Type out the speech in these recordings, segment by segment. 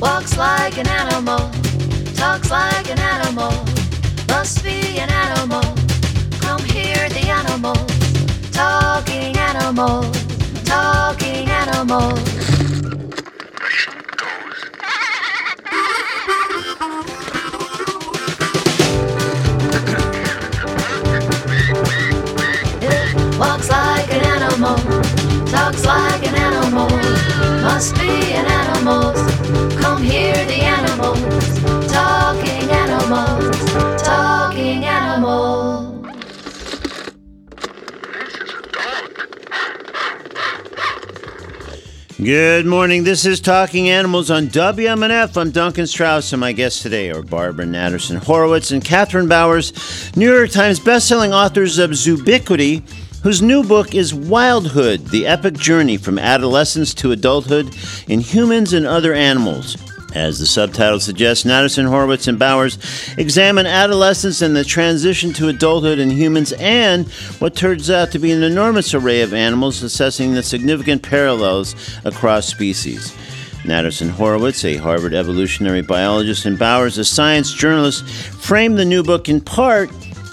Walks like an animal, talks like an animal, must be an animal. Come hear the animal, talking animal, talking animal. Walks like an animal, talks like an animal, must be an animal. Come hear the animals, talking animals, talking animals. Good morning. This is Talking Animals on WMNF. I'm Duncan Strauss, and my guests today are Barbara Natterson Horowitz and Kathryn Bowers, New York Times bestselling authors of Zoobiquity, whose new book is Wildhood The Epic Journey from Adolescence to Adulthood in Humans and Other Animals. As the subtitle suggests, Natterson, Horowitz, and Bowers examine adolescence and the transition to adulthood in humans and what turns out to be an enormous array of animals, assessing the significant parallels across species. Natterson Horowitz, a Harvard evolutionary biologist, and Bowers, a science journalist, framed the new book in part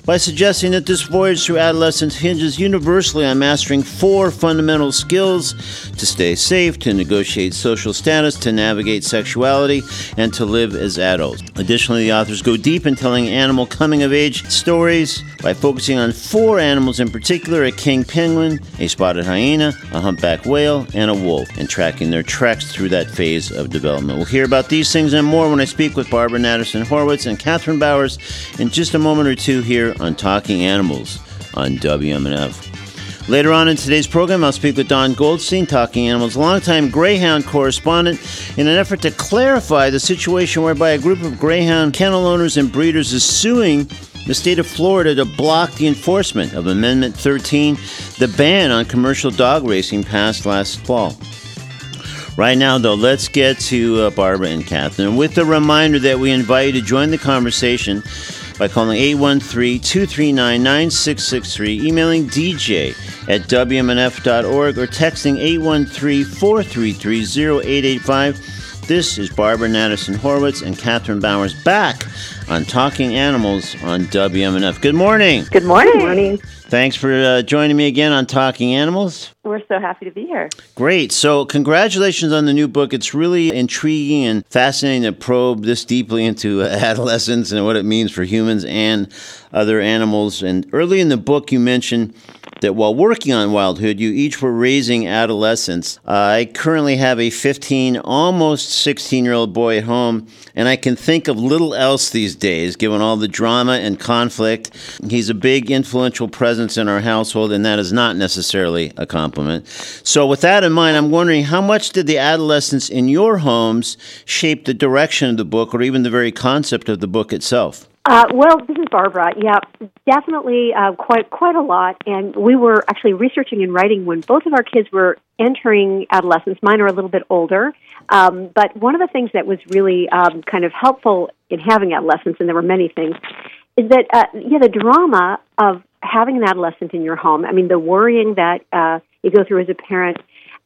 by suggesting that this voyage through adolescence hinges universally on mastering four fundamental skills to stay safe, to negotiate social status, to navigate sexuality, and to live as adults. Additionally, the authors go deep in telling animal coming of age stories by focusing on four animals in particular a king penguin, a spotted hyena, a humpback whale, and a wolf, and tracking their treks through that phase of development. We'll hear about these things and more when I speak with Barbara Natterson Horowitz and Kathryn Bowers in just a moment or two here on Talking Animals on WMNF. Later on in today's program, I'll speak with Don Goldstein, Talking Animals, longtime Greyhound correspondent, in an effort to clarify the situation whereby a group of Greyhound kennel owners and breeders is suing the state of Florida to block the enforcement of Amendment 13, the ban on commercial dog racing passed last fall. Right now, though, let's get to uh, Barbara and Catherine with the reminder that we invite you to join the conversation by calling 813 239 9663, emailing DJ at WMNF.org, or texting 813 433 0885. This is Barbara Natterson Horowitz and Kathryn Bowers back on Talking Animals on WMNF. Good morning. Good morning. Good morning. Thanks for uh, joining me again on Talking Animals. We're so happy to be here. Great. So, congratulations on the new book. It's really intriguing and fascinating to probe this deeply into adolescence and what it means for humans and other animals. And early in the book, you mentioned that while working on Wildhood, you each were raising adolescents. Uh, I currently have a 15, almost 16 year old boy at home, and I can think of little else these days, given all the drama and conflict. He's a big, influential presence in our household, and that is not necessarily a compliment. So, with that in mind, I'm wondering how much did the adolescents in your homes shape the direction of the book or even the very concept of the book itself? Uh, well, this is Barbara. Yeah, definitely uh, quite quite a lot. And we were actually researching and writing when both of our kids were entering adolescence. Mine are a little bit older, um, but one of the things that was really um, kind of helpful in having adolescence, and there were many things, is that uh, yeah, the drama of having an adolescent in your home. I mean, the worrying that uh, you go through as a parent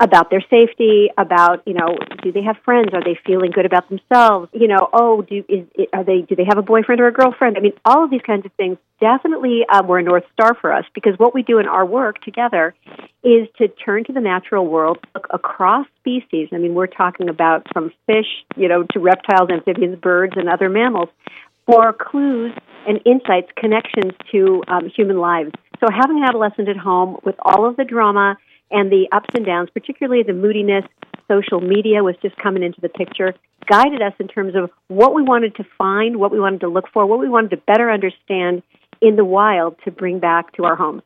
about their safety, about you know, do they have friends? Are they feeling good about themselves? You know, oh, do is are they do they have a boyfriend or a girlfriend? I mean, all of these kinds of things definitely um, were a north star for us because what we do in our work together is to turn to the natural world, look across species. I mean, we're talking about from fish, you know, to reptiles, amphibians, birds, and other mammals for clues and insights, connections to um, human lives. So having an adolescent at home with all of the drama and the ups and downs, particularly the moodiness, social media was just coming into the picture, guided us in terms of what we wanted to find, what we wanted to look for, what we wanted to better understand in the wild to bring back to our homes.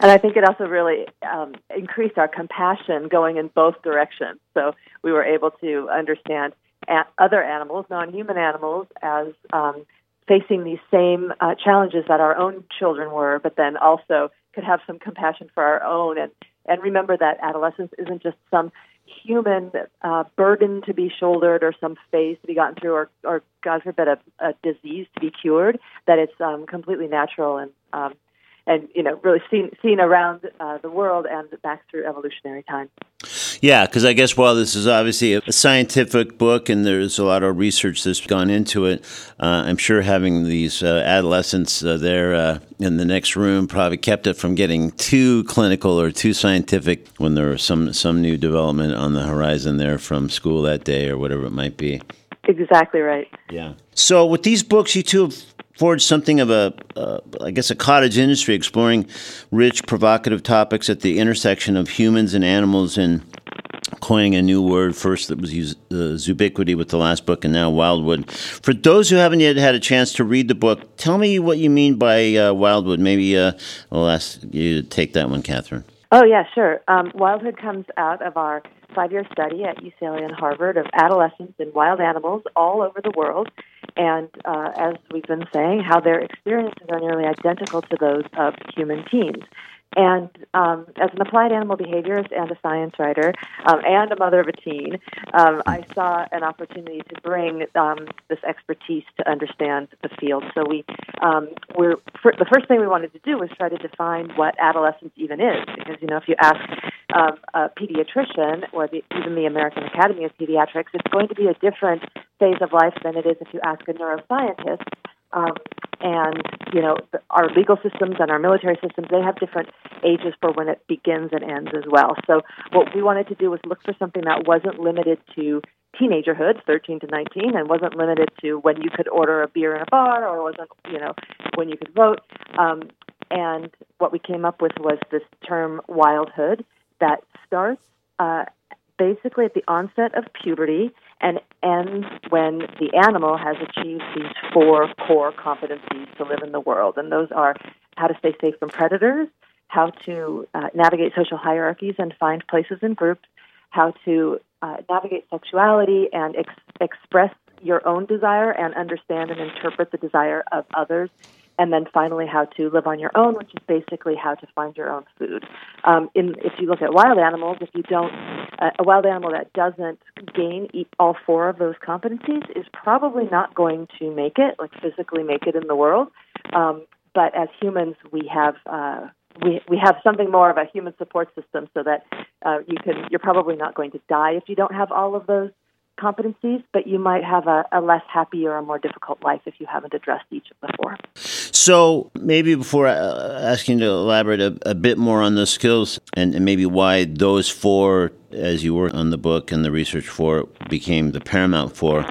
And I think it also really um, increased our compassion going in both directions. So we were able to understand other animals, non human animals, as um, facing these same uh, challenges that our own children were, but then also could have some compassion for our own and and remember that adolescence isn't just some human uh, burden to be shouldered or some phase to be gotten through or, or God forbid, a, a disease to be cured, that it's um, completely natural and, um, and you know, really seen, seen around uh, the world and back through evolutionary time. Yeah, because I guess while this is obviously a scientific book and there's a lot of research that's gone into it, uh, I'm sure having these uh, adolescents uh, there uh, in the next room probably kept it from getting too clinical or too scientific when there was some some new development on the horizon there from school that day or whatever it might be. Exactly right. Yeah. So with these books, you two have forged something of a, uh, I guess, a cottage industry exploring rich, provocative topics at the intersection of humans and animals and coining a new word. First, that was used, uh, with the last book, and now Wildhood. For those who haven't yet had a chance to read the book, tell me what you mean by uh, Wildhood. Maybe uh, I'll ask you to take that one, Kathryn. Oh, yeah, sure. Um, Wildhood comes out of our five year study at UCLA and Harvard of adolescents and wild animals all over the world. And uh, as we've been saying, how their experiences are nearly identical to those of human teens. And um, as an applied animal behaviorist and a science writer, um, and a mother of a teen, um, I saw an opportunity to bring um, this expertise to understand the field. So we, um, the first thing we wanted to do was try to define what adolescence even is, because you know if you ask um, a pediatrician or the, even the American Academy of Pediatrics, it's going to be a different phase of life than it is if you ask a neuroscientist. Um, and you know our legal systems and our military systems they have different ages for when it begins and ends as well. So what we wanted to do was look for something that wasn't limited to teenagerhood 13 to 19 and wasn't limited to when you could order a beer in a bar or wasn't you know when you could vote. Um, and what we came up with was this term wildhood that starts uh, basically at the onset of puberty and ends when the animal has achieved these four core competencies to live in the world. And those are how to stay safe from predators, how to uh, navigate social hierarchies and find places in groups, how to uh, navigate sexuality and ex- express your own desire and understand and interpret the desire of others, and then finally how to live on your own, which is basically how to find your own food. Um, in, if you look at wild animals, if you don't, uh, a wild animal that doesn't gain eat all four of those competencies is probably not going to make it, like physically make it in the world. Um, but as humans, we have uh, we we have something more of a human support system, so that uh, you can you're probably not going to die if you don't have all of those competencies, but you might have a, a, less happy or a more difficult life if you haven't addressed each four. So, maybe before uh, asking to elaborate a, a bit more on those skills and, and, maybe why those four, as you work on the book and the research for, became the paramount four,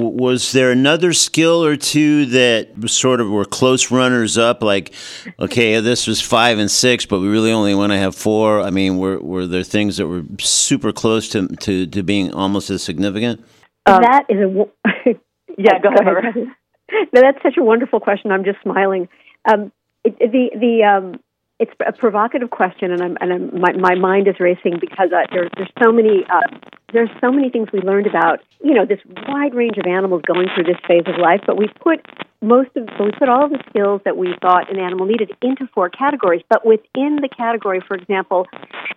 was there another skill or two that sort of were close runners up? Like, okay, this was five and six, but we really only want to have four. I mean, were were there things that were super close to to, to being almost as significant? Um, that is a yeah. Go ahead. no, that's such a wonderful question. I'm just smiling. Um, it, the the um, it's a provocative question, and I'm and I'm, my my mind is racing because uh, there, there's so many uh, there's so many things we learned about you know this wide range of animals going through this phase of life, but we put most of we put all of the skills that we thought an animal needed into four categories. But within the category, for example,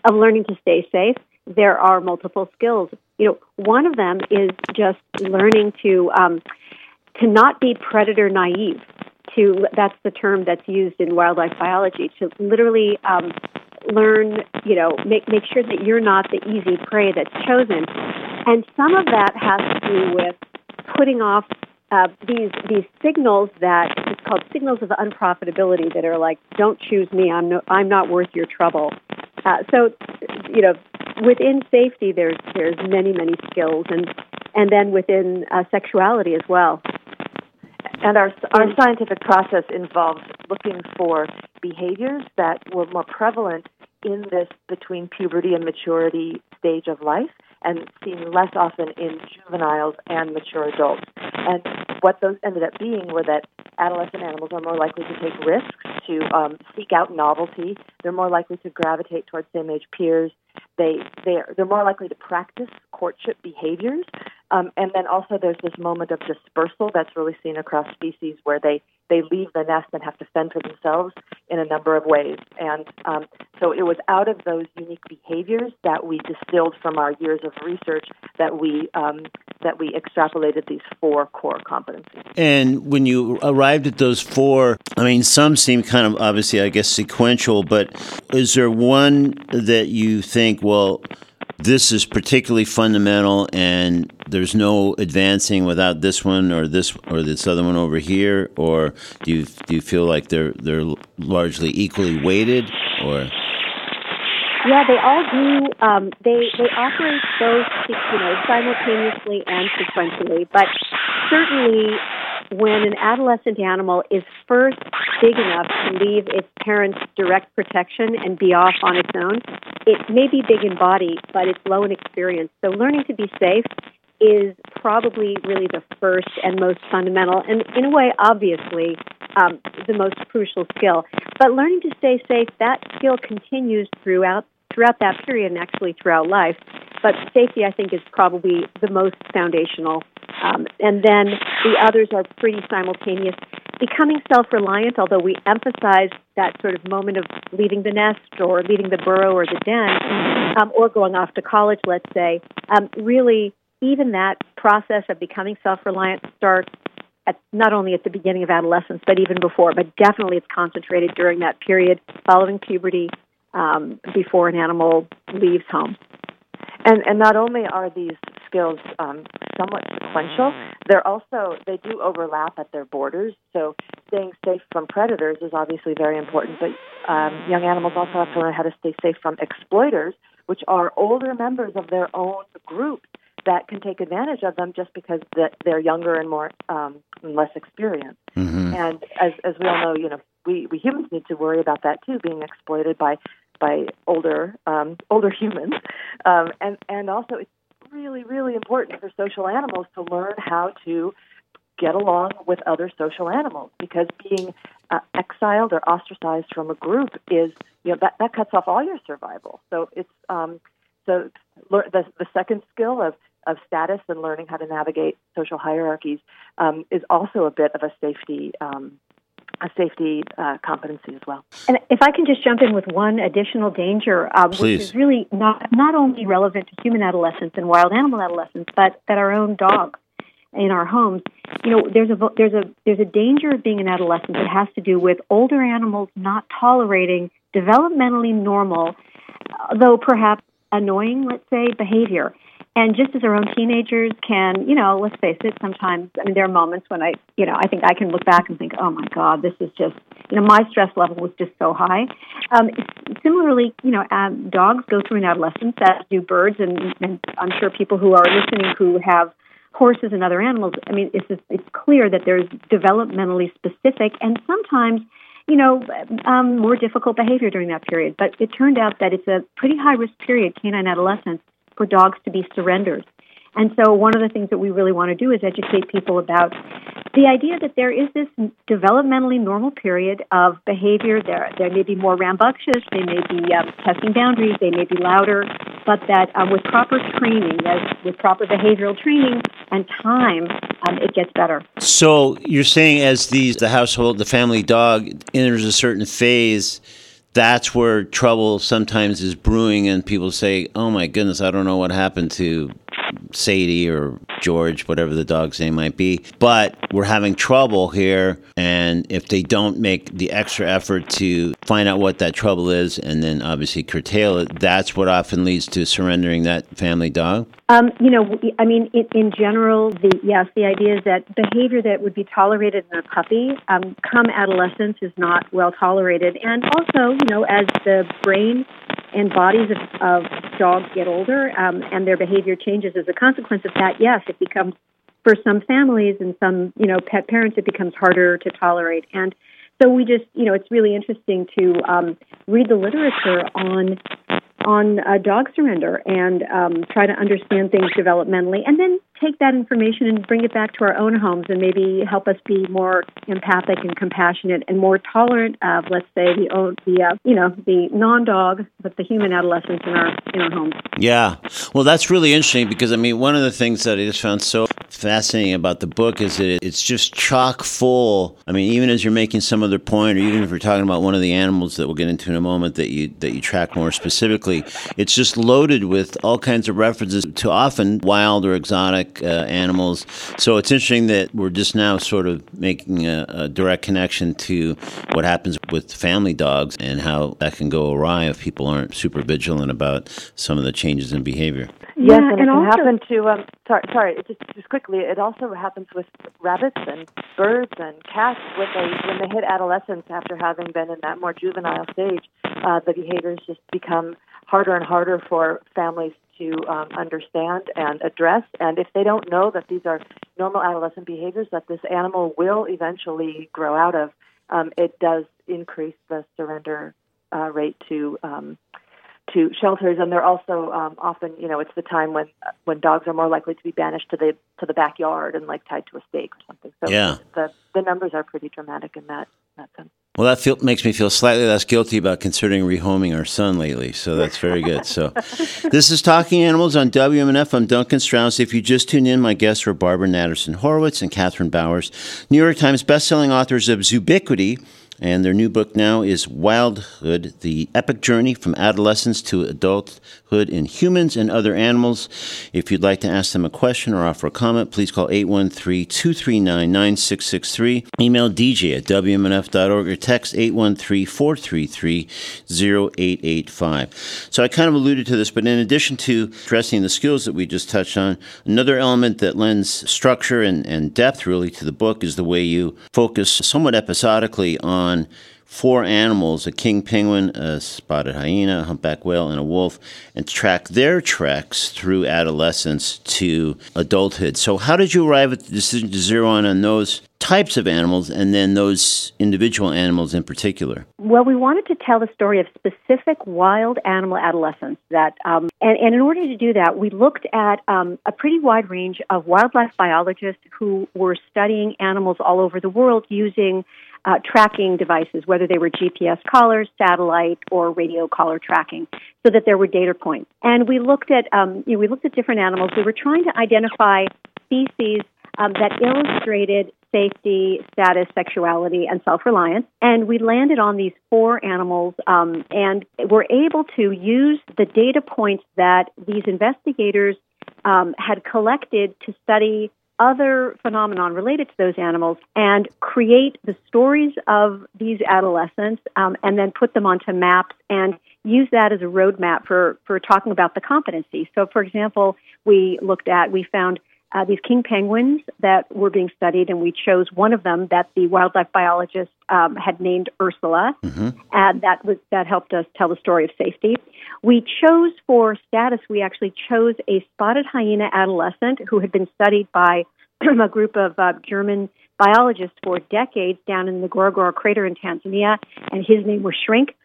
of learning to stay safe, there are multiple skills. You know, one of them is just learning to um, to not be predator naive to that's the term that's used in wildlife biology to literally um, learn you know make make sure that you're not the easy prey that's chosen. And some of that has to do with putting off uh, these these signals that it's called signals of unprofitability that are like don't choose me. I'm no, I'm not worth your trouble. Uh, so you know within safety there's there's many many skills and and then within uh, sexuality as well and our, our scientific process involves looking for behaviors that were more prevalent in this between puberty and maturity stage of life and seen less often in juveniles and mature adults. And what those ended up being were that adolescent animals are more likely to take risks, to um, seek out novelty. They're more likely to gravitate towards same age peers. They they're they're more likely to practice courtship behaviors. Um, and then also there's this moment of dispersal that's really seen across species where they they leave the nest and have to fend for themselves in a number of ways. And um, so it was out of those unique behaviors that we distilled from our years of research that we um, that we extrapolated these four core competencies. And when you arrived at those four, I mean, some seem kind of obviously, I guess, sequential. But is there one that you think, well? This is particularly fundamental and there's no advancing without this one or this or this other one over here or do you do you feel like they're they're largely equally weighted or yeah, they all do. Um, they they operate both, you know, simultaneously and sequentially. But certainly, when an adolescent animal is first big enough to leave its parents' direct protection and be off on its own, it may be big in body, but it's low in experience. So, learning to be safe is probably really the first and most fundamental, and in a way, obviously, um, the most crucial skill. But learning to stay safe, that skill continues throughout throughout that period and actually throughout life. But safety, I think, is probably the most foundational. Um, and then the others are pretty simultaneous. Becoming self reliant, although we emphasize that sort of moment of leaving the nest or leaving the burrow or the den, um, or going off to college, let's say, um, really, even that process of becoming self reliant starts at, not only at the beginning of adolescence, but even before. But definitely, it's concentrated during that period following puberty um, before an animal leaves home. And and not only are these skills um, somewhat sequential, they're also they do overlap at their borders. So staying safe from predators is obviously very important, but um, young animals also have to learn how to stay safe from exploiters, which are older members of their own group that can take advantage of them just because they're younger and more um, less experienced. Mm-hmm. And as as we all know, you know, we, we humans need to worry about that too, being exploited by by older um, older humans, um, and and also it's really really important for social animals to learn how to get along with other social animals because being uh, exiled or ostracized from a group is you know that that cuts off all your survival. So it's um, so the the second skill of of status and learning how to navigate social hierarchies um, is also a bit of a safety um, safety uh, competency as well. And if I can just jump in with one additional danger, uh, which is really not not only relevant to human adolescents and wild animal adolescents, but that our own dogs in our homes. You know, there's a there's a there's a danger of being an adolescent that has to do with older animals not tolerating developmentally normal, though perhaps annoying, let's say, behavior. And just as our own teenagers can, you know, let's face it, sometimes, I mean, there are moments when I, you know, I think I can look back and think, oh my God, this is just, you know, my stress level was just so high. Um, similarly, you know, um, dogs go through an adolescence, as do birds, and, and I'm sure people who are listening who have horses and other animals, I mean, it's, it's clear that there's developmentally specific and sometimes you know, um, more difficult behavior during that period. But it turned out that it's a pretty high risk period, canine adolescence, for dogs to be surrendered. And so, one of the things that we really want to do is educate people about the idea that there is this developmentally normal period of behavior. There, there may be more rambunctious, they may be um, testing boundaries, they may be louder, but that um, with proper training, with proper behavioral training and time, um, it gets better. So, you're saying as these the household, the family dog enters a certain phase that's where trouble sometimes is brewing, and people say, "Oh my goodness, I don't know what happened to Sadie or George, whatever the dog's name might be. But we're having trouble here. And if they don't make the extra effort to find out what that trouble is and then obviously curtail it, that's what often leads to surrendering that family dog? Um, you know, I mean, in, in, general, the yes, the idea is that behavior that would be tolerated in a puppy, um, come adolescence, is not well tolerated, and also, you know, as the brain and bodies of, of dogs get older um, and their behavior changes as a consequence of that, yes, it becomes for some families and some you know pet parents it becomes harder to tolerate. And so we just you know it's really interesting to um, read the literature on on uh, dog surrender and um, try to understand things developmentally, and then take that information and bring it back to our own homes and maybe help us be more empathic and compassionate and more tolerant of, let's say, the the uh, you know the non-dog but the human adolescents in our in our homes. Yeah, well, that's really interesting because I mean one of the things that I just found so fascinating about the book is that it's just chock full. I mean, even as you're making some other point, or even if we're talking about one of the animals that we'll get into in a moment that you that you track more specifically, it's just loaded with all kinds of references to often wild or exotic uh, animals. So it's interesting that we're just now sort of making a, a direct connection to what happens with family dogs and how that can go awry if people aren't super vigilant about some of the changes in behavior. Yes, Yeah, and, and it also- can happen to. Um, sorry, sorry. Just just it also happens with rabbits and birds and cats when they when they hit adolescence after having been in that more juvenile stage. Uh, the behaviors just become harder and harder for families to um, understand and address. And if they don't know that these are normal adolescent behaviors that this animal will eventually grow out of, um, it does increase the surrender uh, rate to. Um, to shelters, and they're also um, often, you know, it's the time when when dogs are more likely to be banished to the to the backyard and like tied to a stake or something. So Yeah. the the numbers are pretty dramatic in that that sense. Well, that feel, makes me feel slightly less guilty about considering rehoming our son lately. So that's very good. So, this is Talking Animals on WMNF. I'm Duncan Strauss. If you just tuned in, my guests are Barbara Natterson Horowitz and Kathryn Bowers, New York Times bestselling authors of Zoobiquity. And their new book now is Wildhood The Epic Journey from Adolescence to Adulthood in Humans and Other Animals. If you'd like to ask them a question or offer a comment, please call 813 239 9663. Email dj at wmnf.org or text 813 433 0885. So I kind of alluded to this, but in addition to addressing the skills that we just touched on, another element that lends structure and, and depth really to the book is the way you focus somewhat episodically on four animals a king penguin, a spotted hyena, a humpback whale, and a wolf and track their treks through adolescence to adulthood. So, how did you arrive at the decision to zero in on those types of animals and then those individual animals in particular? Well, we wanted to tell the story of specific wild animal adolescents. That, um, and, and in order to do that, we looked at um, a pretty wide range of wildlife biologists who were studying animals all over the world using uh, tracking devices, whether they were GPS collars, satellite, or radio collar tracking, so that there were data points. And we looked at, um, you know, we looked at different animals. We were trying to identify species um, that illustrated safety, status, sexuality, and self reliance. And we landed on these four animals um, and were able to use the data points that these investigators um, had collected to study other phenomenon related to those animals and create the stories of these adolescents um, and then put them onto maps and use that as a roadmap for, for talking about the competency. So, for example, we looked at, we found uh, these king penguins that were being studied, and we chose one of them that the wildlife biologist um, had named Ursula, and that was that helped us tell the story of safety. We chose for status. We actually chose a spotted hyena adolescent who had been studied by a group of uh, German biologists for decades down in the Ngorongoro crater in Tanzania, and his name was Shrink.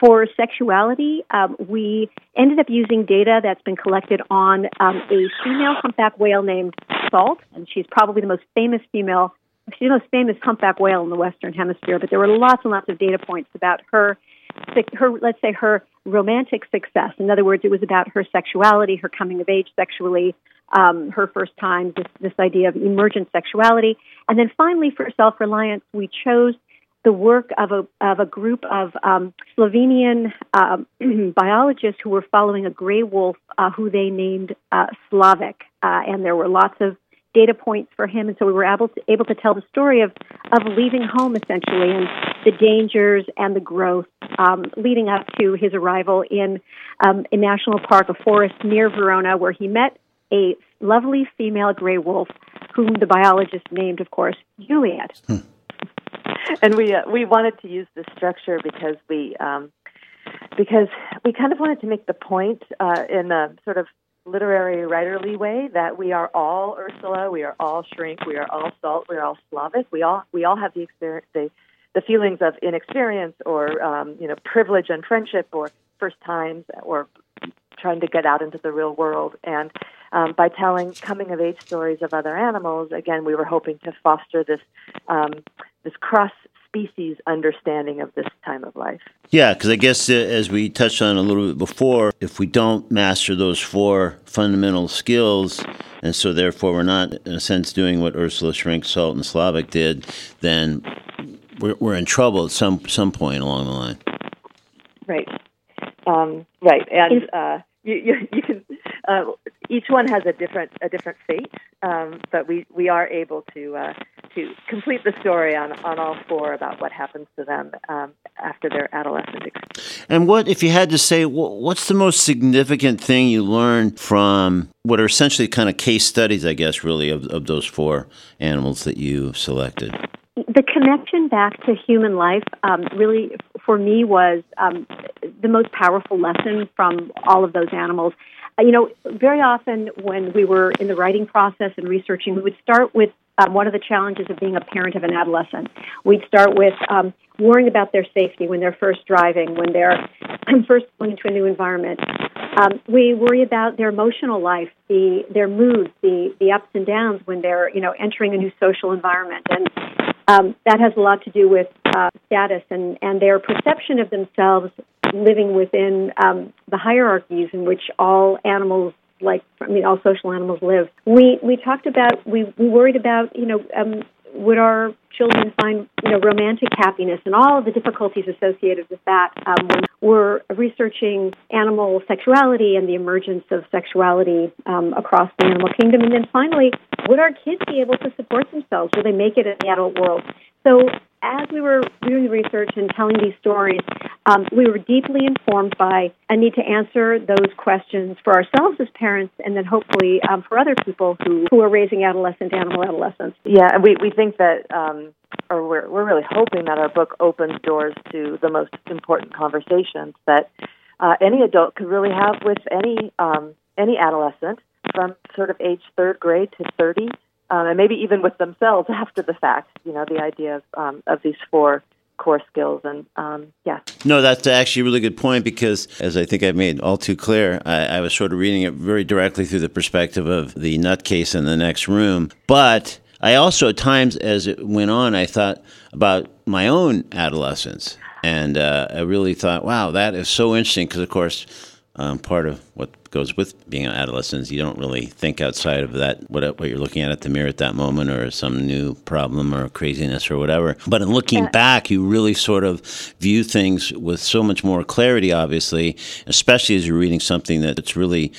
For sexuality, um, we ended up using data that's been collected on um, a female humpback whale named Salt, and she's probably the most famous female, she's the most famous humpback whale in the Western Hemisphere. But there were lots and lots of data points about her, her let's say her romantic success. In other words, it was about her sexuality, her coming of age sexually, um, her first time, this, this idea of emergent sexuality, and then finally for self reliance, we chose the work of a of a group of um, Slovenian um, biologists who were following a gray wolf uh, who they named uh, Slavic, uh, and there were lots of data points for him, and so we were able to able to tell the story of of leaving home essentially and the dangers and the growth um, leading up to his arrival in um, a national park, a forest near Verona, where he met a lovely female gray wolf, whom the biologist named, of course, Juliet. And we uh, we wanted to use this structure because we um, because we kind of wanted to make the point uh, in a sort of literary writerly way that we are all Ursula, we are all Shrink, we are all Salt, we are all Slavic. We all we all have the experience the the feelings of inexperience or um, you know privilege and friendship or first times or trying to get out into the real world and um, by telling coming of age stories of other animals again we were hoping to foster this um, this cross species understanding of this time of life Yeah, because I guess uh, as we touched on a little bit before, if we don't master those four fundamental skills and so therefore we're not, in a sense, doing what Ursula Shrink, Salt, and Slavik did, then we're, we're in trouble at some some point along the line. Right. Um, right. And uh, you, you, you can. Uh, each one has a different a different fate, um, but we, we are able to uh, to complete the story on, on all four about what happens to them um, after their adolescent experience. And what, if you had to say, what's the most significant thing you learned from what are essentially kind of case studies, I guess, really, of, of those four animals that you selected? The connection back to human life um, really, for me, was um, the most powerful lesson from all of those animals. Uh, you know, very often when we were in the writing process and researching, we would start with um, one of the challenges of being a parent of an adolescent. We'd start with um, worrying about their safety when they're first driving, when they're first going into a new environment. Um, we worry about their emotional life, the their moods, the the ups and downs when they're you know entering a new social environment, and um, that has a lot to do with uh, status and and their perception of themselves living within um, the hierarchies in which all animals like I mean all social animals live. We we talked about we we worried about you know um, would our children find you know romantic happiness and all of the difficulties associated with that um, when we're researching animal sexuality and the emergence of sexuality um, across the animal kingdom? And then finally would our kids be able to support themselves? Will they make it in the adult world? So as we were doing the research and telling these stories, um, we were deeply informed by a need to answer those questions for ourselves as parents and then hopefully um, for other people who, who are raising adolescent animal adolescents. Yeah, and we, we think that, um, or we're, we're really hoping that our book opens doors to the most important conversations that uh, any adult could really have with any, um, any adolescent from sort of age third grade to 30 um, and maybe even with themselves after the fact. You know, the idea of um, of these four core skills. And um, yeah. No that's actually a really good point because as i think i've made all too clear I, I, was sort of reading it very directly through the perspective of the nutcase in the next room. But i also at times as it went on i thought about my own adolescence. And uh, i really thought wow that is so interesting because of course um, part of what goes with being an adolescent is you don't really think outside of that what what you're looking at at the mirror at that moment or some new problem or craziness or whatever. But in looking back, you really sort of view things with so much more clarity. Obviously, especially as you're reading something that's really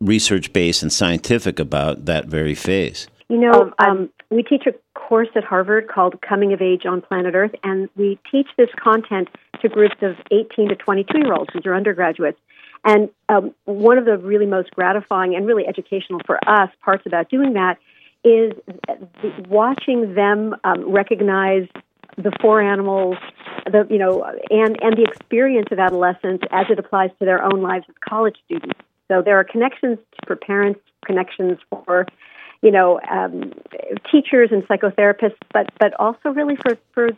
research based and scientific about that very phase. You know, um, um, we teach a course at Harvard called Coming of Age on Planet Earth, and we teach this content to groups of 18 to 22 year olds, who are undergraduates. And um, one of the really most gratifying and really educational for us parts about doing that is watching them um, recognize the four animals, the you know, and and the experience of adolescence as it applies to their own lives as college students. So there are connections for parents, connections for you know um, teachers and psychotherapists, but but also really for for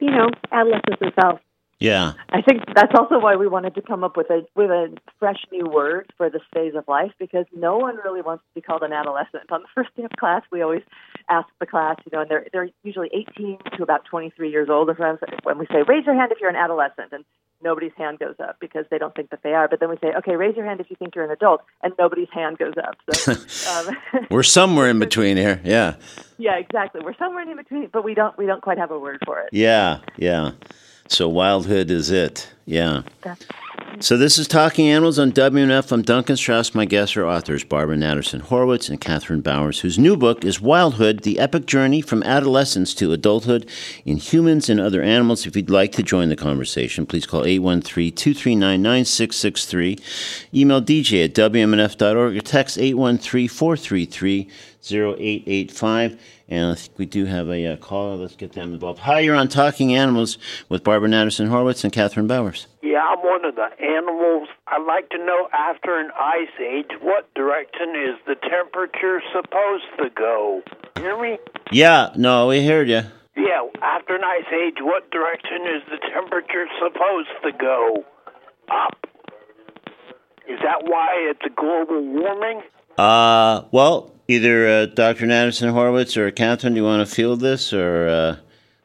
you know adolescents themselves. Yeah. I think that's also why we wanted to come up with a with a fresh new word for this phase of life because no one really wants to be called an adolescent. On the first day of class, we always ask the class, you know, and they're they're usually 18 to about 23 years old. When we say raise your hand if you're an adolescent, and nobody's hand goes up because they don't think that they are. But then we say, okay, raise your hand if you think you're an adult, and nobody's hand goes up. So um, we're somewhere in between here. Yeah. Yeah, exactly. We're somewhere in between, but we don't we don't quite have a word for it. Yeah, yeah. So wildhood is it. Yeah. So this is Talking Animals on WMNF. I'm Duncan Strauss. My guests are authors Barbara Natterson Horowitz and Kathryn Bowers, whose new book is Wildhood, The Epic Journey from Adolescence to Adulthood in Humans and Other Animals. If you'd like to join the conversation, please call 813-239-9663. Email dj at wmnf.org or text 813-433-0885. And I think we do have a uh, caller. Let's get them involved. Hi, you're on Talking Animals with Barbara Natterson Horowitz and Kathryn Bowers. Yeah, I'm one of the animals. I'd like to know after an ice age, what direction is the temperature supposed to go? Hear me? Yeah, no, we heard you. Yeah, after an ice age, what direction is the temperature supposed to go? Up. Is that why it's a global warming? Uh, well, either uh, Dr. Natterson Horowitz or Kathryn, do you want to field this, or uh,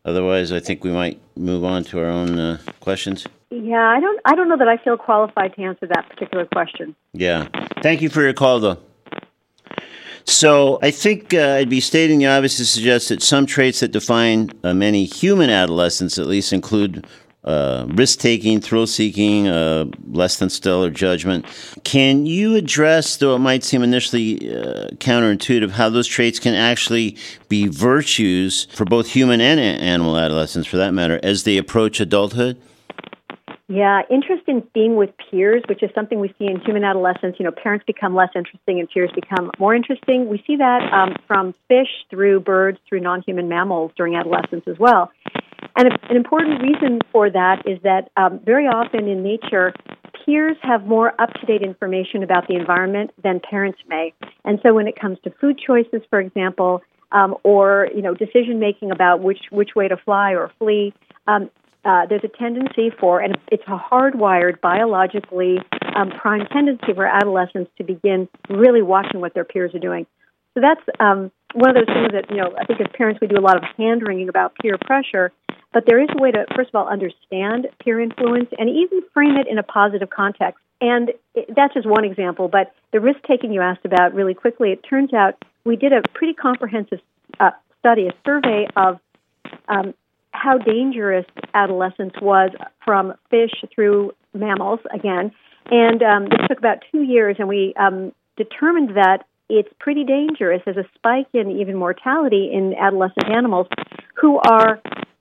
otherwise, I think we might move on to our own uh, questions. Yeah, I don't. I don't know that I feel qualified to answer that particular question. Yeah. Thank you for your call, though. So I think uh, I'd be stating the obvious to suggest that some traits that define uh, many human adolescents, at least, include uh, risk taking, thrill seeking, uh, less than stellar judgment. Can you address, though it might seem initially uh, counterintuitive, how those traits can actually be virtues for both human and animal adolescents, for that matter, as they approach adulthood? Yeah, interest in being with peers, which is something we see in human adolescence. You know, parents become less interesting and peers become more interesting. We see that um, from fish through birds through non human mammals during adolescence as well. And an important reason for that is that um, very often in nature, peers have more up to date information about the environment than parents may. And so when it comes to food choices, for example, um, or you know decision making about which which way to fly or flee, um, uh, there's a tendency for, and it's a hardwired, biologically um, prime tendency for adolescents to begin really watching what their peers are doing. So that's um, one of those things that, you know, I think as parents we do a lot of hand wringing about peer pressure, but there is a way to, first of all, understand peer influence and even frame it in a positive context. And that's just one example, but the risk taking you asked about really quickly, it turns out we did a pretty comprehensive uh, study, a survey of um, how dangerous adolescence was from fish through mammals again. And um, this took about two years, and we um, determined that it's pretty dangerous. There's a spike in even mortality in adolescent animals who are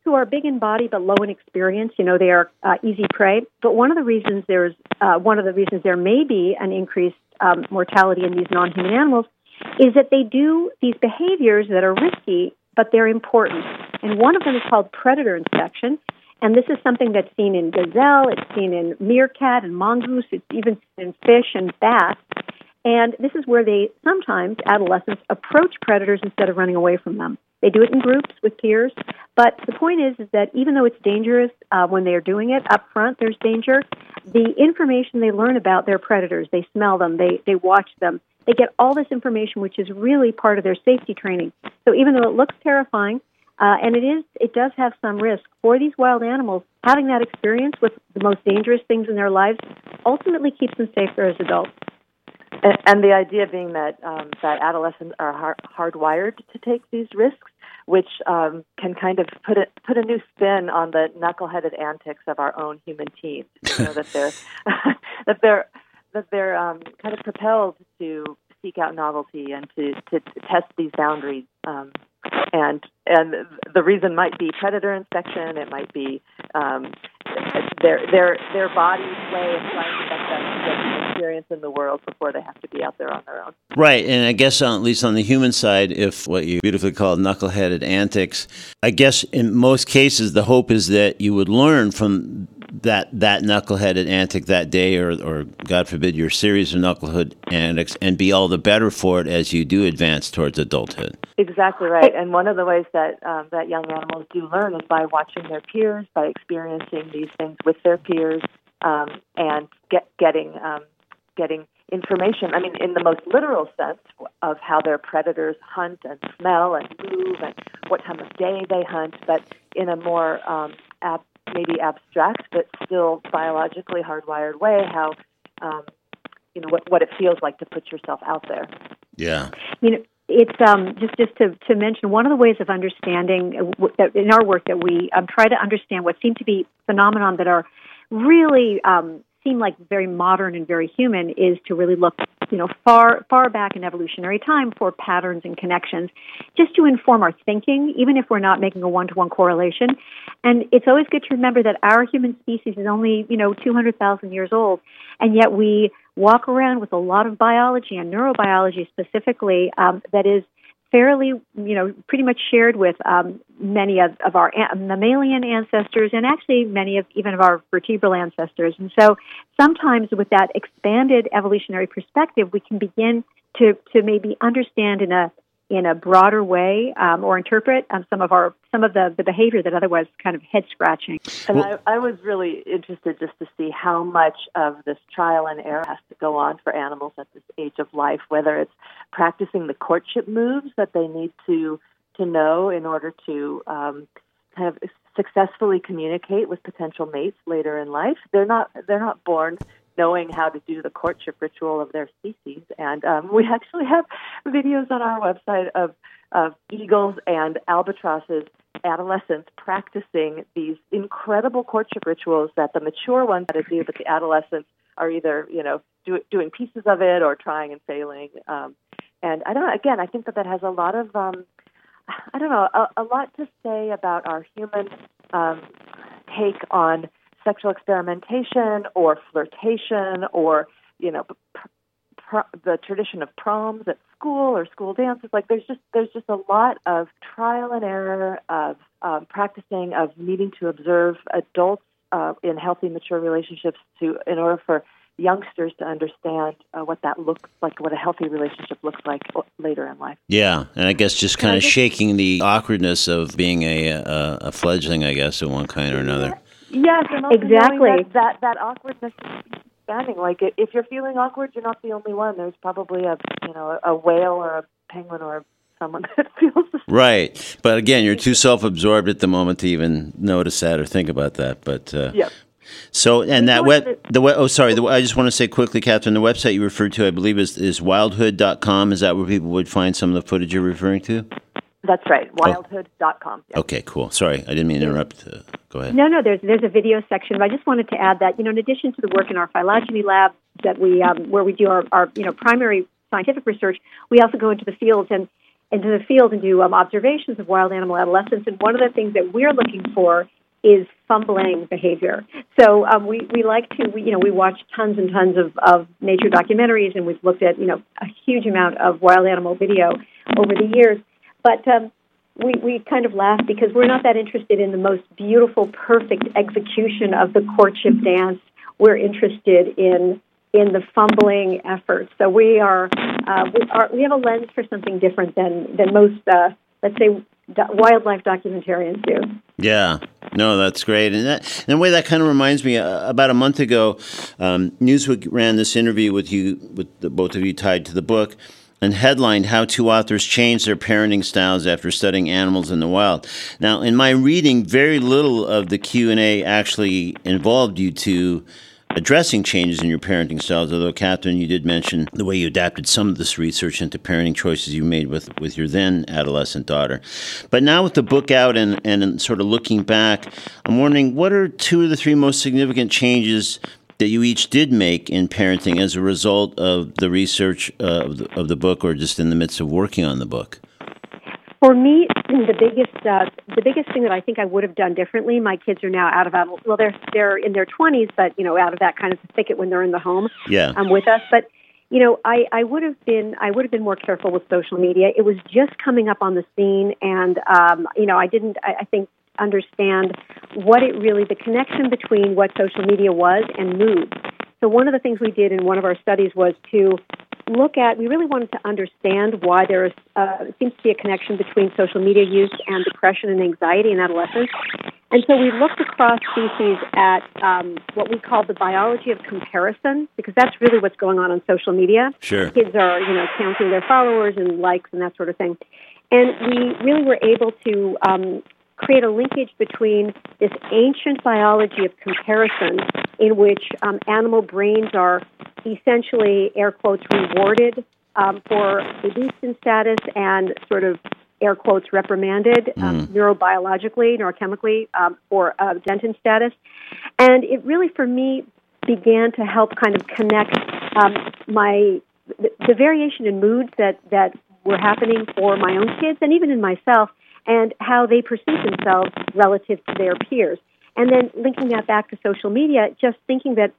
who are big in body but low in experience. You know, they are uh, easy prey. But one of the reasons there's uh, one of the reasons there may be an increased um, mortality in these non-human animals is that they do these behaviors that are risky but they're important. And one of them is called predator inspection. And this is something that's seen in gazelle, it's seen in meerkat and mongoose, it's even in fish and bats. And this is where they sometimes, adolescents, approach predators instead of running away from them. They do it in groups with peers. But the point is, is that even though it's dangerous uh, when they are doing it up front, there's danger. The information they learn about their predators, they smell them, they, they watch them, they get all this information, which is really part of their safety training. So even though it looks terrifying, uh, and it is, it does have some risk for these wild animals. Having that experience with the most dangerous things in their lives ultimately keeps them safer as adults. And, and the idea being that um, that adolescents are hard, hardwired to take these risks, which um, can kind of put a put a new spin on the knuckleheaded antics of our own human teens. You know that they're that they're that they're um, kind of propelled to seek out novelty and to, to, to test these boundaries. Um, and and the reason might be predator inspection. It might be um, their their their bodies play and trying to get them to get experience in the world before they have to be out there on their own. Right, and I guess on, at least on the human side, if what you beautifully call knuckleheaded antics, I guess in most cases the hope is that you would learn from that that knuckleheaded antic that day, or or God forbid your series of knucklehead antics, and be all the better for it as you do advance towards adulthood. Exactly right. And one of the ways that um, that young animals do learn is by watching their peers, by experiencing these things with their peers, um, and get, getting um, getting information. I mean, in the most literal sense of how their predators hunt and smell and move, and what time of day they hunt, but in a more um, ab- maybe abstract but still biologically hardwired way how um, you know what what it feels like to put yourself out there. Yeah. You know, it's um, just just to, to mention one of the ways of understanding uh, that in our work that we um, try to understand what seem to be phenomenon that are really um, seem like very modern and very human is to really look, you know, far far back in evolutionary time for patterns and connections, just to inform our thinking, even if we're not making a one to one correlation. And it's always good to remember that our human species is only, you know, 200,000 years old, and yet we walk around with a lot of biology and neurobiology specifically um, that is fairly, you know, pretty much shared with um, many of, of our mammalian ancestors and actually many of even of our vertebral ancestors. And so sometimes with that expanded evolutionary perspective, we can begin to, to maybe understand in a in a broader way um, or interpret um, some of our some of the, the behavior that otherwise kind of head scratching. And well, I, I was really interested just to see how much of this trial and error has to go on for animals at this age of life, whether it's practicing the courtship moves that they need to to know in order to um, kind of successfully communicate with potential mates later in life. They're not they're not born knowing how to do the courtship ritual of their species. And um, we actually have videos on our website of of eagles and albatrosses adolescents practicing these incredible courtship rituals that the mature ones do, but the adolescents are either you know do, doing pieces of it or trying and failing. Um, and I don't know. Again, I think that that has a lot of um, I don't know a, a lot to say about our human um, take on sexual experimentation or flirtation or you know pr- the tradition of proms at school or school dances like there's just there's just a lot of trial and error of um, practicing of needing to observe adults uh, in healthy mature relationships to in order for youngsters to understand uh, what that looks like, what a healthy relationship looks like later in life. Yeah, and I guess just kind of shaking the awkwardness of being a, a, a fledgling, I guess, in one kind or another. Yes, exactly. That, that, that awkwardness is expanding. Like if you're feeling awkward, you're not the only one. There's probably a you know a whale or a penguin or someone that feels the same. Right, but again, you're too self-absorbed at the moment to even notice that or think about that. But uh, yep. So, and that web, the web, oh, sorry, the, I just want to say quickly, Kathryn, the website you referred to, I believe, is, is wildhood.com. Is that where people would find some of the footage you're referring to? That's right, wildhood.com. Yeah. Okay, cool. Sorry, I didn't mean to interrupt. Uh, go ahead. No, no, there's there's a video section. But I just wanted to add that you know, in addition to the work in our phylogeny lab that we um, where we do our, our you know primary scientific research, we also go into the fields and into the field and do um, observations of wild animal adolescents. And one of the things that we're looking for is fumbling behavior. So um, we, we like to, we, you know, we watch tons and tons of, of nature documentaries and we've looked at, you know, a huge amount of wild animal video over the years. But um, we, we kind of laugh because we're not that interested in the most beautiful, perfect execution of the courtship dance. We're interested in in the fumbling efforts. So we are, uh, we are we have a lens for something different than than most, uh, let's say, wildlife documentarians do. Yeah, no, that's great, and that in a way that kind of reminds me. Uh, about a month ago, um, Newsweek ran this interview with you, with the, both of you tied to the book, and headlined "How Two Authors Changed Their Parenting Styles After Studying Animals in the Wild." Now, in my reading, very little of the Q and A actually involved you two addressing changes in your parenting styles. Although, Kathryn, you did mention the way you adapted some of this research into parenting choices you made with, with your then adolescent daughter. But now, with the book out and, and sort of looking back, I'm wondering what are two of the three most significant changes that you each did make in parenting as a result of the research uh, of, the, of the book or just in the midst of working on the book? For me, the biggest uh, the biggest thing that I think I would have done differently. My kids are now out of adult. Well, they're they're in their twenties, but you know, out of that kind of thicket when they're in the home. Yeah. Um, with us, but you know, I, I would have been I would have been more careful with social media. It was just coming up on the scene, and um, you know, I didn't. I, I think understand what it really the connection between what social media was and mood. So one of the things we did in one of our studies was to look at, we really wanted to understand why there is, uh, seems to be a connection between social media use and depression and anxiety in adolescents. And so we looked across species at um, what we call the biology of comparison, because that's really what's going on on social media. Sure. Kids are, you know, counting their followers and likes and that sort of thing. And we really were able to um, create a linkage between this ancient biology of comparison in which um, animal brains are essentially, air quotes, rewarded um, for in status and sort of air quotes reprimanded um, mm. neurobiologically, neurochemically um, for uh, dentin status. And it really, for me, began to help kind of connect um, my the, the variation in moods that that were happening for my own kids and even in myself and how they perceive themselves relative to their peers. And then linking that back to social media, just thinking that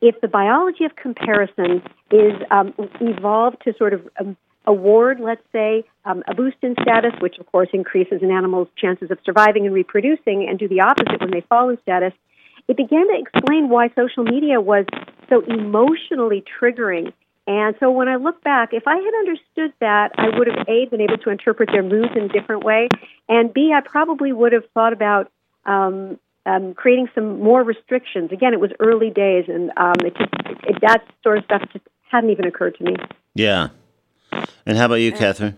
if the biology of comparison is um, evolved to sort of um, award, let's say, um, a boost in status, which of course increases an animal's chances of surviving and reproducing, and do the opposite when they fall in status, it began to explain why social media was so emotionally triggering and so when I look back, if I had understood that, I would have A, been able to interpret their moods in a different way, and B, I probably would have thought about um, um, creating some more restrictions. Again, it was early days, and um, it just it, it, that sort of stuff just hadn't even occurred to me. Yeah. And how about you, Kathryn?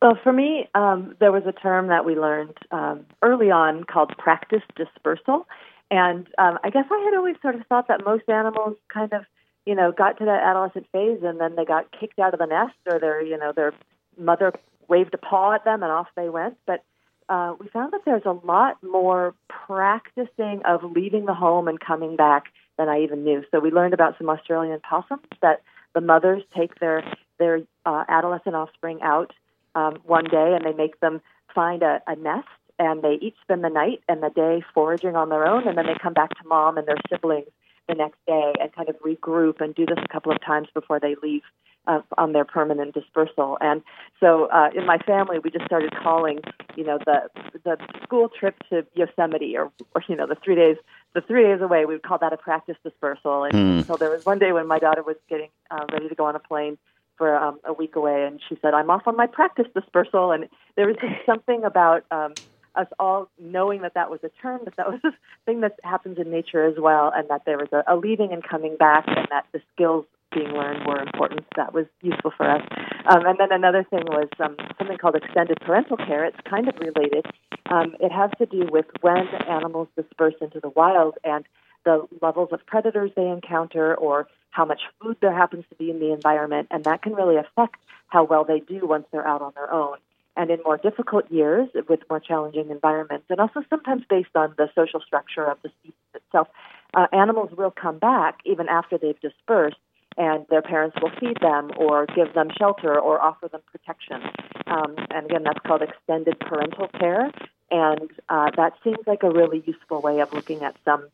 Well, for me, um, there was a term that we learned um, early on called practice dispersal. And um, I guess I had always sort of thought that most animals kind of you know, got to that adolescent phase and then they got kicked out of the nest or their, you know, their mother waved a paw at them and off they went. But uh, we found that there's a lot more practicing of leaving the home and coming back than I even knew. So we learned about some Australian possums that the mothers take their their uh, adolescent offspring out um, one day and they make them find a, a nest and they each spend the night and the day foraging on their own and then they come back to mom and their siblings the next day and kind of regroup and do this a couple of times before they leave uh, on their permanent dispersal. And so uh, in my family, we just started calling, you know, the the school trip to Yosemite or, or you know the three days the three days away. We would call that a practice dispersal. And Hmm. so there was one day when my daughter was getting uh, ready to go on a plane for um, a week away, and she said, "I'm off on my practice dispersal." And there was just something about um, us all knowing that that was a term, that that was a thing that happens in nature as well, and that there was a, a leaving and coming back, and that the skills being learned were important. That was useful for us. Um, and then another thing was um, something called extended parental care. It's kind of related. Um, it has to do with when animals disperse into the wild and the levels of predators they encounter or how much food there happens to be in the environment, and that can really affect how well they do once they're out on their own. And in more difficult years with more challenging environments, and also sometimes based on the social structure of the species itself, uh, animals will come back even after they've dispersed, and their parents will feed them or give them shelter or offer them protection. Um, and again, that's called extended parental care, and uh, that seems like a really useful way of looking at some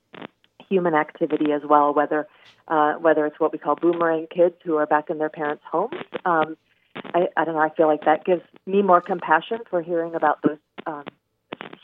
human activity as well, whether uh, whether it's what we call boomerang kids who are back in their parents' homes. Um, I, I don't know. I feel like that gives me more compassion for hearing about those um,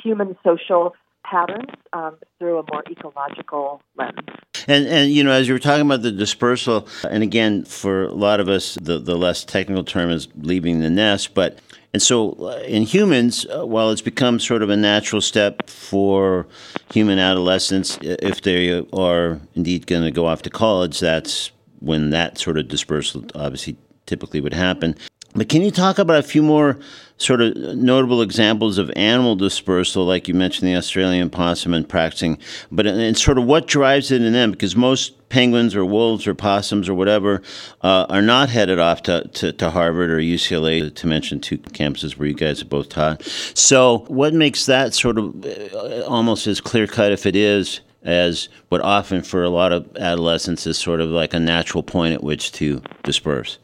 human social patterns um, through a more ecological lens. And and you know, as you were talking about the dispersal, and again, for a lot of us, the the less technical term is leaving the nest, but. And so, uh, in humans, uh, while it's become sort of a natural step for human adolescents, if they are indeed going to go off to college, that's when that sort of dispersal obviously typically would happen. But can you talk about a few more sort of notable examples of animal dispersal, like you mentioned the Australian possum and practicing, but and, sort of what drives it in them? Because most penguins or wolves or possums or whatever uh, are not headed off to, to, to Harvard or UCLA, to mention two campuses where you guys have both taught. So, what makes that sort of uh, almost as clear cut, if it is, as what often for a lot of adolescents is sort of like a natural point at which to disperse?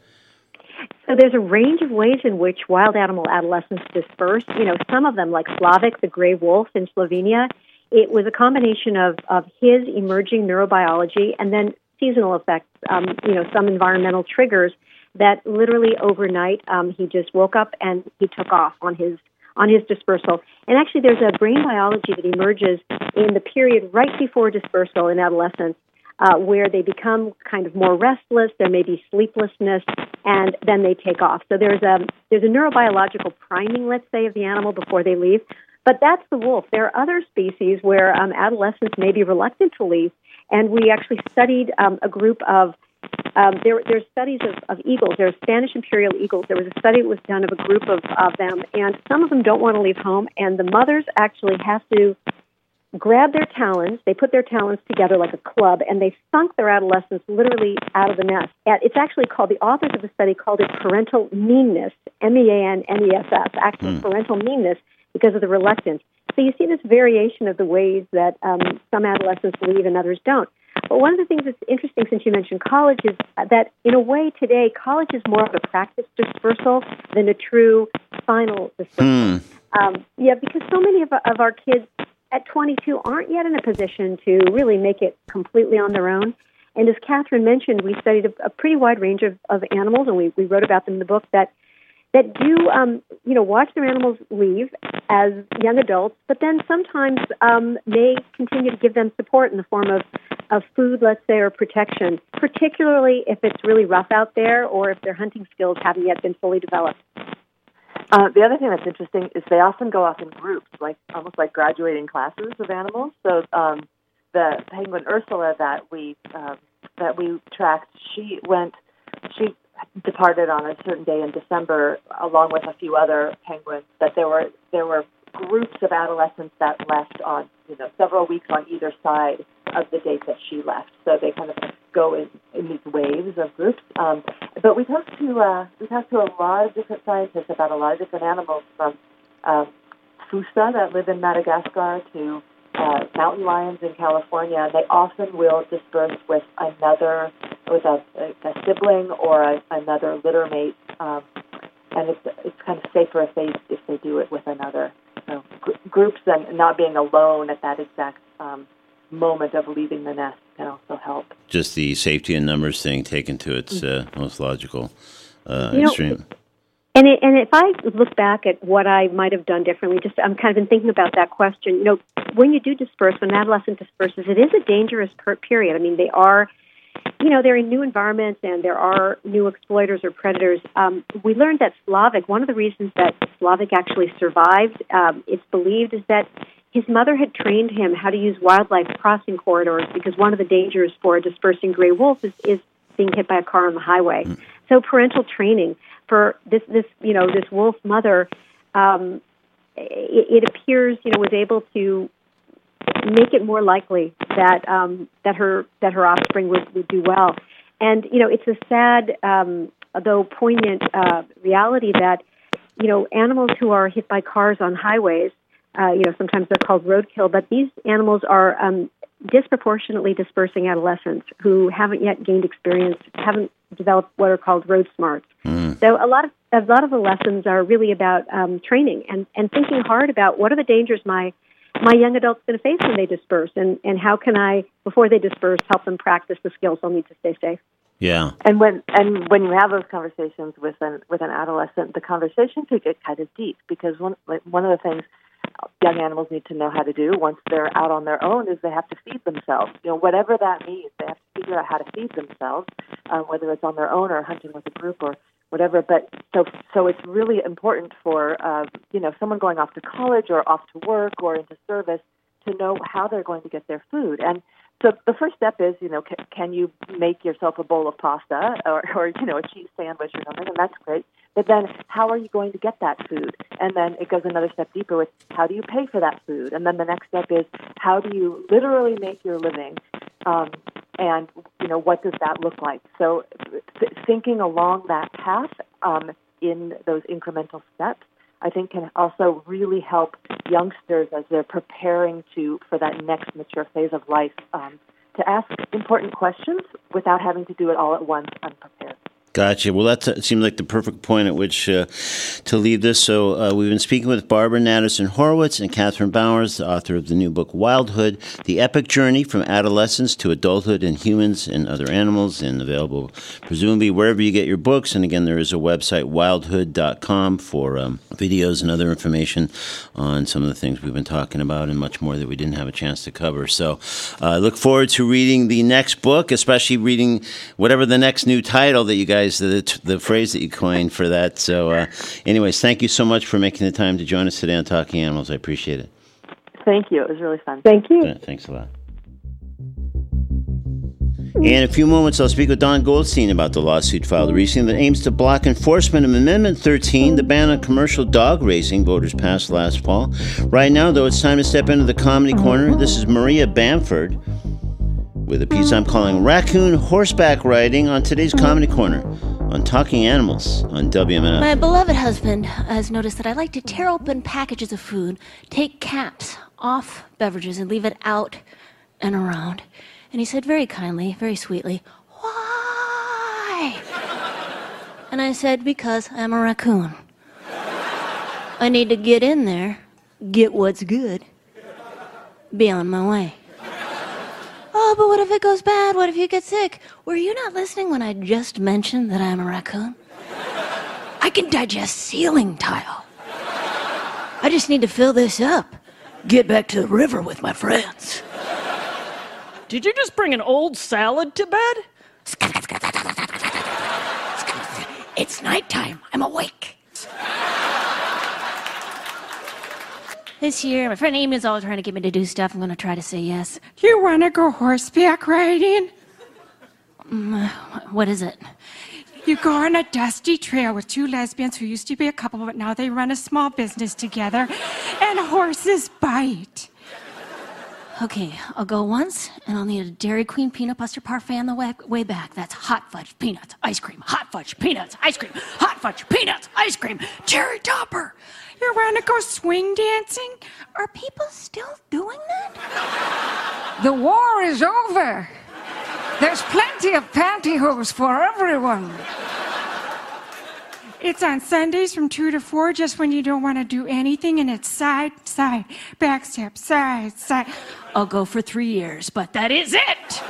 So there's a range of ways in which wild animal adolescents disperse. You know, some of them, like Slavc, the gray wolf in Slovenia, it was a combination of, of his emerging neurobiology and then seasonal effects, um, you know, some environmental triggers that literally overnight um, he just woke up and he took off on his on his dispersal. And actually, there's a brain biology that emerges in the period right before dispersal in adolescence uh, where they become kind of more restless. There may be sleeplessness, and then they take off. So there's a there's a neurobiological priming, let's say, of the animal before they leave. But that's the wolf. There are other species where um, adolescents may be reluctant to leave, and we actually studied um, a group of um, there, there's studies of, of eagles. There's Spanish imperial eagles. There was a study that was done of a group of, of them, and some of them don't want to leave home, and the mothers actually have to grab their talons. They put their talons together like a club, and they sunk their adolescents literally out of the nest. And it's actually called the authors of the study called it parental meanness, M-E-A-N-N-E-S-S, actual parental meanness because of the reluctance. So you see this variation of the ways that um, some adolescents leave and others don't. But one of the things that's interesting, since you mentioned college, is that in a way today, college is more of a practice dispersal than a true final dispersal. Um, yeah, because so many of, of our kids at 22 aren't yet in a position to really make it completely on their own. And as Kathryn mentioned, we studied a, a pretty wide range of, of animals, and we, we wrote about them in the book that that do um, you know watch their animals leave as young adults, but then sometimes um, may continue to give them support in the form of of food, let's say, or protection, particularly if it's really rough out there or if their hunting skills haven't yet been fully developed. Uh, the other thing that's interesting is they often go off in groups, like almost like graduating classes of animals. So um, the penguin Ursula that we um, that we tracked, she went, she departed on a certain day in December, along with a few other penguins. That there were there were groups of adolescents that left on you know several weeks on either side of the date that she left. So they kind of go in, in these waves of groups. Um, but we talked to uh, we talked to a lot of different scientists about a lot of different animals from uh, Fossa that live in Madagascar to uh, mountain lions in California. They often will disperse with another, with a, a, a sibling or a, another litter mate, um, and it's it's kind of safer if they if they do it with another. So gr- groups and not being alone at that exact um, moment of leaving the nest can also help. Just the safety and numbers thing taken to its uh, most logical uh, You know, extreme. And it, and if I look back at what I might have done differently, just I'm kind of been thinking about that question. You know, when you do disperse, when an adolescent disperses, it is a dangerous per- period. I mean, they are, you know, they're in new environments and there are new exploiters or predators. Um, we learned that Slavc. One of the reasons that Slavc actually survived, um, it's believed, is that his mother had trained him how to use wildlife crossing corridors because one of the dangers for a dispersing gray wolf is, is being hit by a car on the highway. So parental training for this this you know this wolf mother, um, it, it appears you know was able to make it more likely that um, that her that her offspring would, would do well. And you know it's a sad um, though poignant uh, reality that you know animals who are hit by cars on highways, uh, you know sometimes they're called roadkill, but these animals are um, disproportionately dispersing adolescents who haven't yet gained experience, haven't developed what are called road smarts. So a lot of a lot of the lessons are really about um, training and, and thinking hard about what are the dangers my my young adults going to face when they disperse, and, and how can I before they disperse help them practice the skills they'll need to stay safe. Yeah. And when and when you have those conversations with an with an adolescent, the conversation could get kind of deep because one like one of the things young animals need to know how to do once they're out on their own is they have to feed themselves. You know, whatever that means, they have to figure out how to feed themselves, uh, whether it's on their own or hunting with a group or whatever. But so so it's really important for uh, you know someone going off to college or off to work or into service to know how they're going to get their food and. So the first step is, you know, can, can you make yourself a bowl of pasta or, or, you know, a cheese sandwich or something, and that's great. But then, how are you going to get that food? And then it goes another step deeper with how do you pay for that food? And then the next step is how do you literally make your living? Um, and you know, what does that look like? So, th- thinking along that path um, in those incremental steps I think can also really help youngsters as they're preparing to for that next mature phase of life um, to ask important questions without having to do it all at once. Gotcha. Well, that uh, seemed like the perfect point at which uh, to leave this. So, uh, we've been speaking with Barbara Natterson Horowitz and Kathryn Bowers, the author of the new book Wildhood The Epic Journey from Adolescence to Adulthood in Humans and Other Animals, and available presumably wherever you get your books. And again, there is a website, wildhood.com, for um, videos and other information on some of the things we've been talking about and much more that we didn't have a chance to cover. So, uh, I look forward to reading the next book, especially reading whatever the next new title that you guys, the, the phrase that you coined for that. So, uh, anyways, thank you so much for making the time to join us today on Talking Animals. I appreciate it. Thank you. It was really fun. Thank you. Yeah, Thanks a lot. In a few moments, I'll speak with Don Goldstein about the lawsuit filed recently that aims to block enforcement of Amendment 13, the ban on commercial dog racing voters passed last fall. Right now, though, it's time to step into the comedy corner. This is Maria Bamford with a piece I'm calling Raccoon Horseback Riding on today's Comedy Corner on Talking Animals on WMNF. My beloved husband has noticed that I like to tear open packages of food, take caps off beverages, and leave it out and around. And he said very kindly, very sweetly, Why? And I said, Because I'm a raccoon. I need to get in there, get what's good, be on my way. Oh, but what if it goes bad? What if you get sick? Were you not listening when I just mentioned that I'm a raccoon? I can digest ceiling tile. I just need to fill this up. Get back to the river with my friends. Did you just bring an old salad to bed? It's nighttime. I'm awake. This year, my friend Amy is always trying to get me to do stuff. I'm going to try to say yes. You want to go horseback riding? Mm, uh, what is it? You go on a dusty trail with two lesbians who used to be a couple, but now they run a small business together, and horses bite. Okay, I'll go once, and I'll need a Dairy Queen peanut butter parfait on the way, way back. That's hot fudge, peanuts, ice cream, hot fudge, peanuts, ice cream, hot fudge, peanuts, ice cream, cherry topper. You want to go swing dancing? Are people still doing that? The war is over. There's plenty of pantyhose for everyone. It's on Sundays from 2 to 4, just when you don't want to do anything, and it's side, side, back step, side, side. I'll go for three years, but that is it.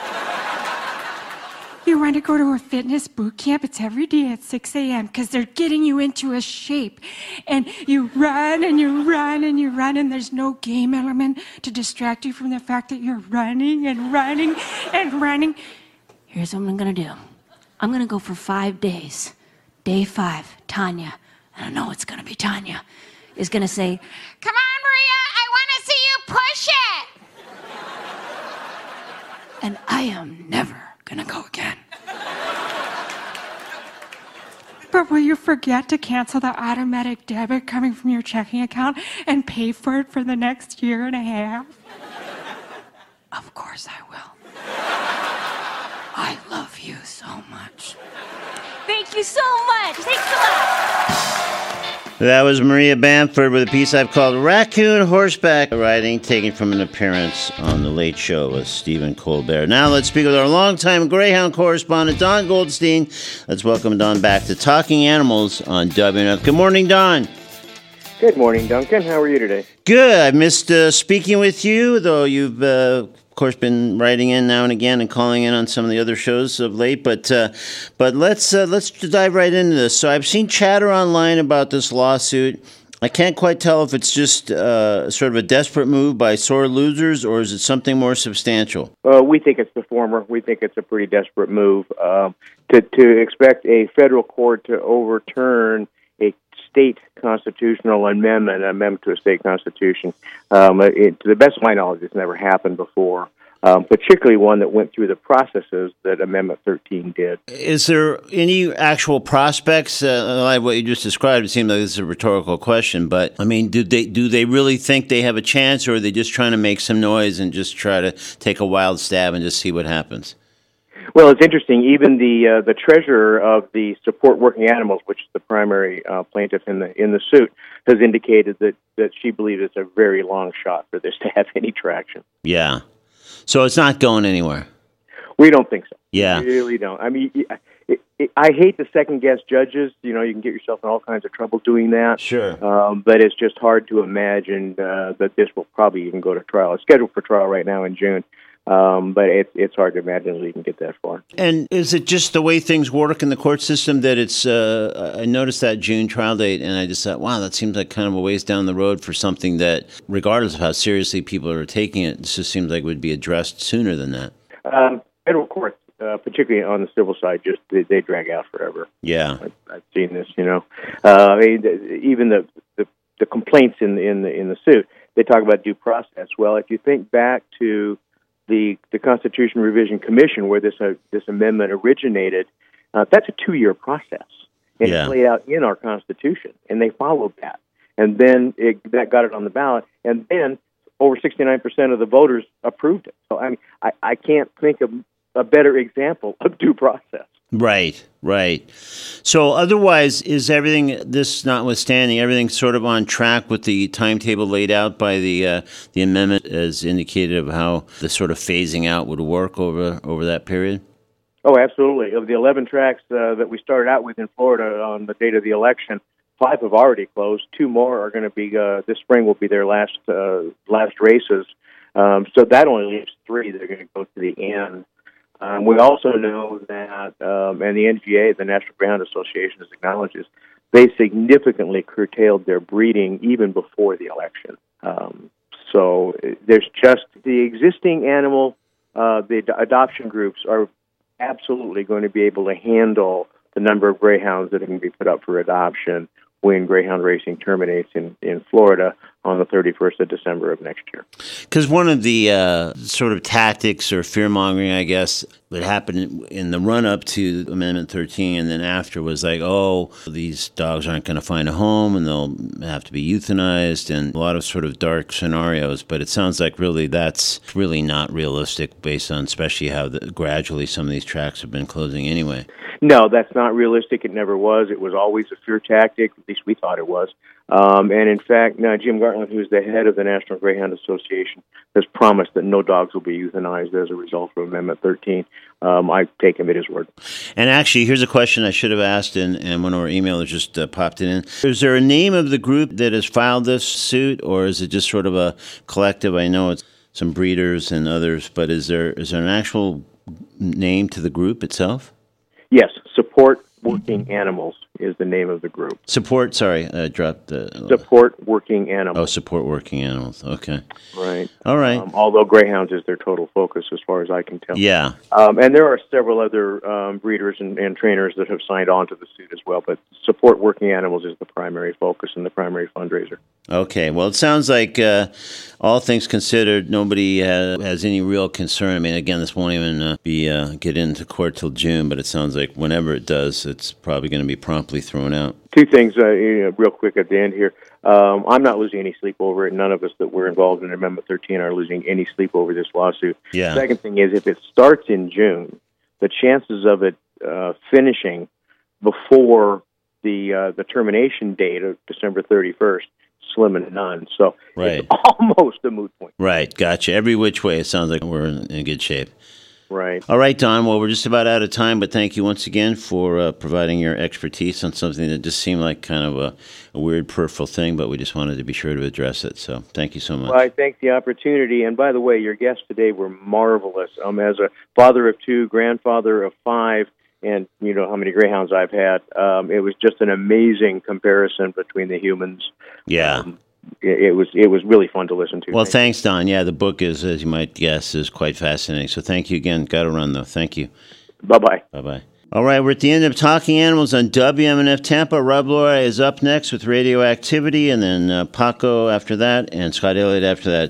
You want to go to a fitness boot camp? It's every day at 6 a.m. because they're getting you into a shape. And you run and you run and you run, and there's no game element to distract you from the fact that you're running and running and running. Here's what I'm gonna do I'm gonna go for five days. Day five, Tanya, I know it's gonna be Tanya, is gonna say, Come on, Maria, I want to see you push it. and I am never gonna go again. But will you forget to cancel the automatic debit coming from your checking account and pay for it for the next year and a half? Of course I will. I love you so much. Thank you so much. Thanks a lot. That was Maria Bamford with a piece I've called Raccoon Horseback Riding, taken from an appearance on The Late Show with Stephen Colbert. Now let's speak with our longtime Greyhound correspondent, Don Goldstein. Let's welcome Don back to Talking Animals on WNF. Good morning, Don. Good morning, Duncan. How are you today? Good. I missed uh, speaking with you, though you've, uh, course, been writing in now and again and calling in on some of the other shows of late. But uh, but let's uh, let's dive right into this. So I've seen chatter online about this lawsuit. I can't quite tell if it's just uh, sort of a desperate move by sore losers, or is it something more substantial? Uh, we think it's the former. We think it's a pretty desperate move um, to to expect a federal court to overturn state constitutional amendment, an amendment to a state constitution. Um, it, to the best of my knowledge, it's never happened before. Um, particularly one that went through the processes that Amendment 13 did. Is there any actual prospects? Uh, like what you just described, it seems like this is a rhetorical question, but I mean, do they do they really think they have a chance, or are they just trying to make some noise and just try to take a wild stab and just see what happens? Well, it's interesting. Even the uh, the treasurer of the Support Working Animals, which is the primary uh, plaintiff in the in the suit, has indicated that that she believes it's a very long shot for this to have any traction. Yeah, so it's not going anywhere. We don't think so. Yeah. We really don't. I mean, it, it, I hate to second guess judges. You know, you can get yourself in all kinds of trouble doing that. Sure. Um, but it's just hard to imagine uh, that this will probably even go to trial. It's scheduled for trial right now in June. Um, but it's it's hard to imagine that you can get that far. And is it just the way things work in the court system that it's? Uh, I noticed that June trial date, and I just thought, wow, that seems like kind of a ways down the road for something that, regardless of how seriously people are taking it, it just seems like would be addressed sooner than that. Um, federal courts, uh, particularly on the civil side, just they, they drag out forever. Yeah, I've, I've seen this. You know, uh, I mean, even the, the the complaints in the in the in the suit, they talk about due process. Well, if you think back to the the Constitution Revision Commission, where this uh, this amendment originated, uh, that's a two year process, and Yeah. it's laid out in our Constitution, and they followed that, and then it, that got it on the ballot, and then over sixty nine percent of the voters approved it. So I mean, I, I can't think of a better example of due process. Right, right. So otherwise, is everything this notwithstanding, everything sort of on track with the timetable laid out by the uh, the amendment as indicated of how the sort of phasing out would work over over that period? Oh, absolutely. Of the 11 tracks uh, that we started out with in Florida on the date of the election, five have already closed. Two more are going to be uh, this spring. Will be their last uh, last races. Um, so that only leaves three that are going to go to the end. Um, we also know that, um, and the NGA, the National Greyhound Association, acknowledges they significantly curtailed their breeding even before the election. Um, so uh, there's just the existing animal, uh, the ad- adoption groups are absolutely going to be able to handle the number of greyhounds that are going to be put up for adoption when greyhound racing terminates in, in Florida on the 31st of December of next year. Because one of the uh, sort of tactics or fear mongering, I guess, that happened in the run up to Amendment 13 and then after was like, oh, these dogs aren't going to find a home and they'll have to be euthanized and a lot of sort of dark scenarios. But it sounds like really that's really not realistic based on especially how the, gradually some of these tracks have been closing anyway. No, that's not realistic. It never was. It was always a fear tactic. At least we thought it was. Um, and in fact, now Jim Gartland, who's the head of the National Greyhound Association, has promised that no dogs will be euthanized as a result of Amendment 13. Um, I take him at his word. And actually, here's a question I should have asked, and, and one of our emailers just uh, popped it in. Is there a name of the group that has filed this suit, or is it just sort of a collective? I know it's some breeders and others, but is there is there an actual name to the group itself? Yes, support working animals is the name of the group. Support, sorry, I dropped the. Support working animals. Oh, support working animals. Okay. Right. All right. Um, although greyhounds is their total focus, as far as I can tell. Yeah. Um, and there are several other um, breeders and, and trainers that have signed on to the suit as well. But support working animals is the primary focus and the primary fundraiser. Okay. Well, it sounds like uh, all things considered, nobody uh, has any real concern. I mean, again, this won't even uh, be uh, get into court till June, but it sounds like whenever it does, it's probably going to be promptly thrown out. Two things, uh, you know, real quick at the end here. Um, I'm not losing any sleep over it. None of us that were involved in Amendment 13 are losing any sleep over this lawsuit. Yeah. Second thing is, if it starts in June, the chances of it uh, finishing before the uh, the termination date of December 31st slim and none. So Right. it's almost a moot point. Right. Gotcha. Every which way, it sounds like we're in, in good shape. Right. All right, Don. Well, we're just about out of time, but thank you once again for uh, providing your expertise on something that just seemed like kind of a, a weird peripheral thing, but we just wanted to be sure to address it. So thank you so much. Well, I thank the opportunity. And by the way, your guests today were marvelous. Um, as a father of two, grandfather of five, and you know how many greyhounds I've had. Um, it was just an amazing comparison between the humans. yeah. Um, it, was it was really fun to listen to. Well, thanks, Don. Yeah, the book is, as you might guess, is quite fascinating. So thank you again. Got to run though. Thank you. Bye bye. Bye bye. All right, we're at the end of Talking Animals on WMNF Tampa. Rob Lorei is up next with Radioactivity, and then uh, Paco after that, and Scott Elliott after that.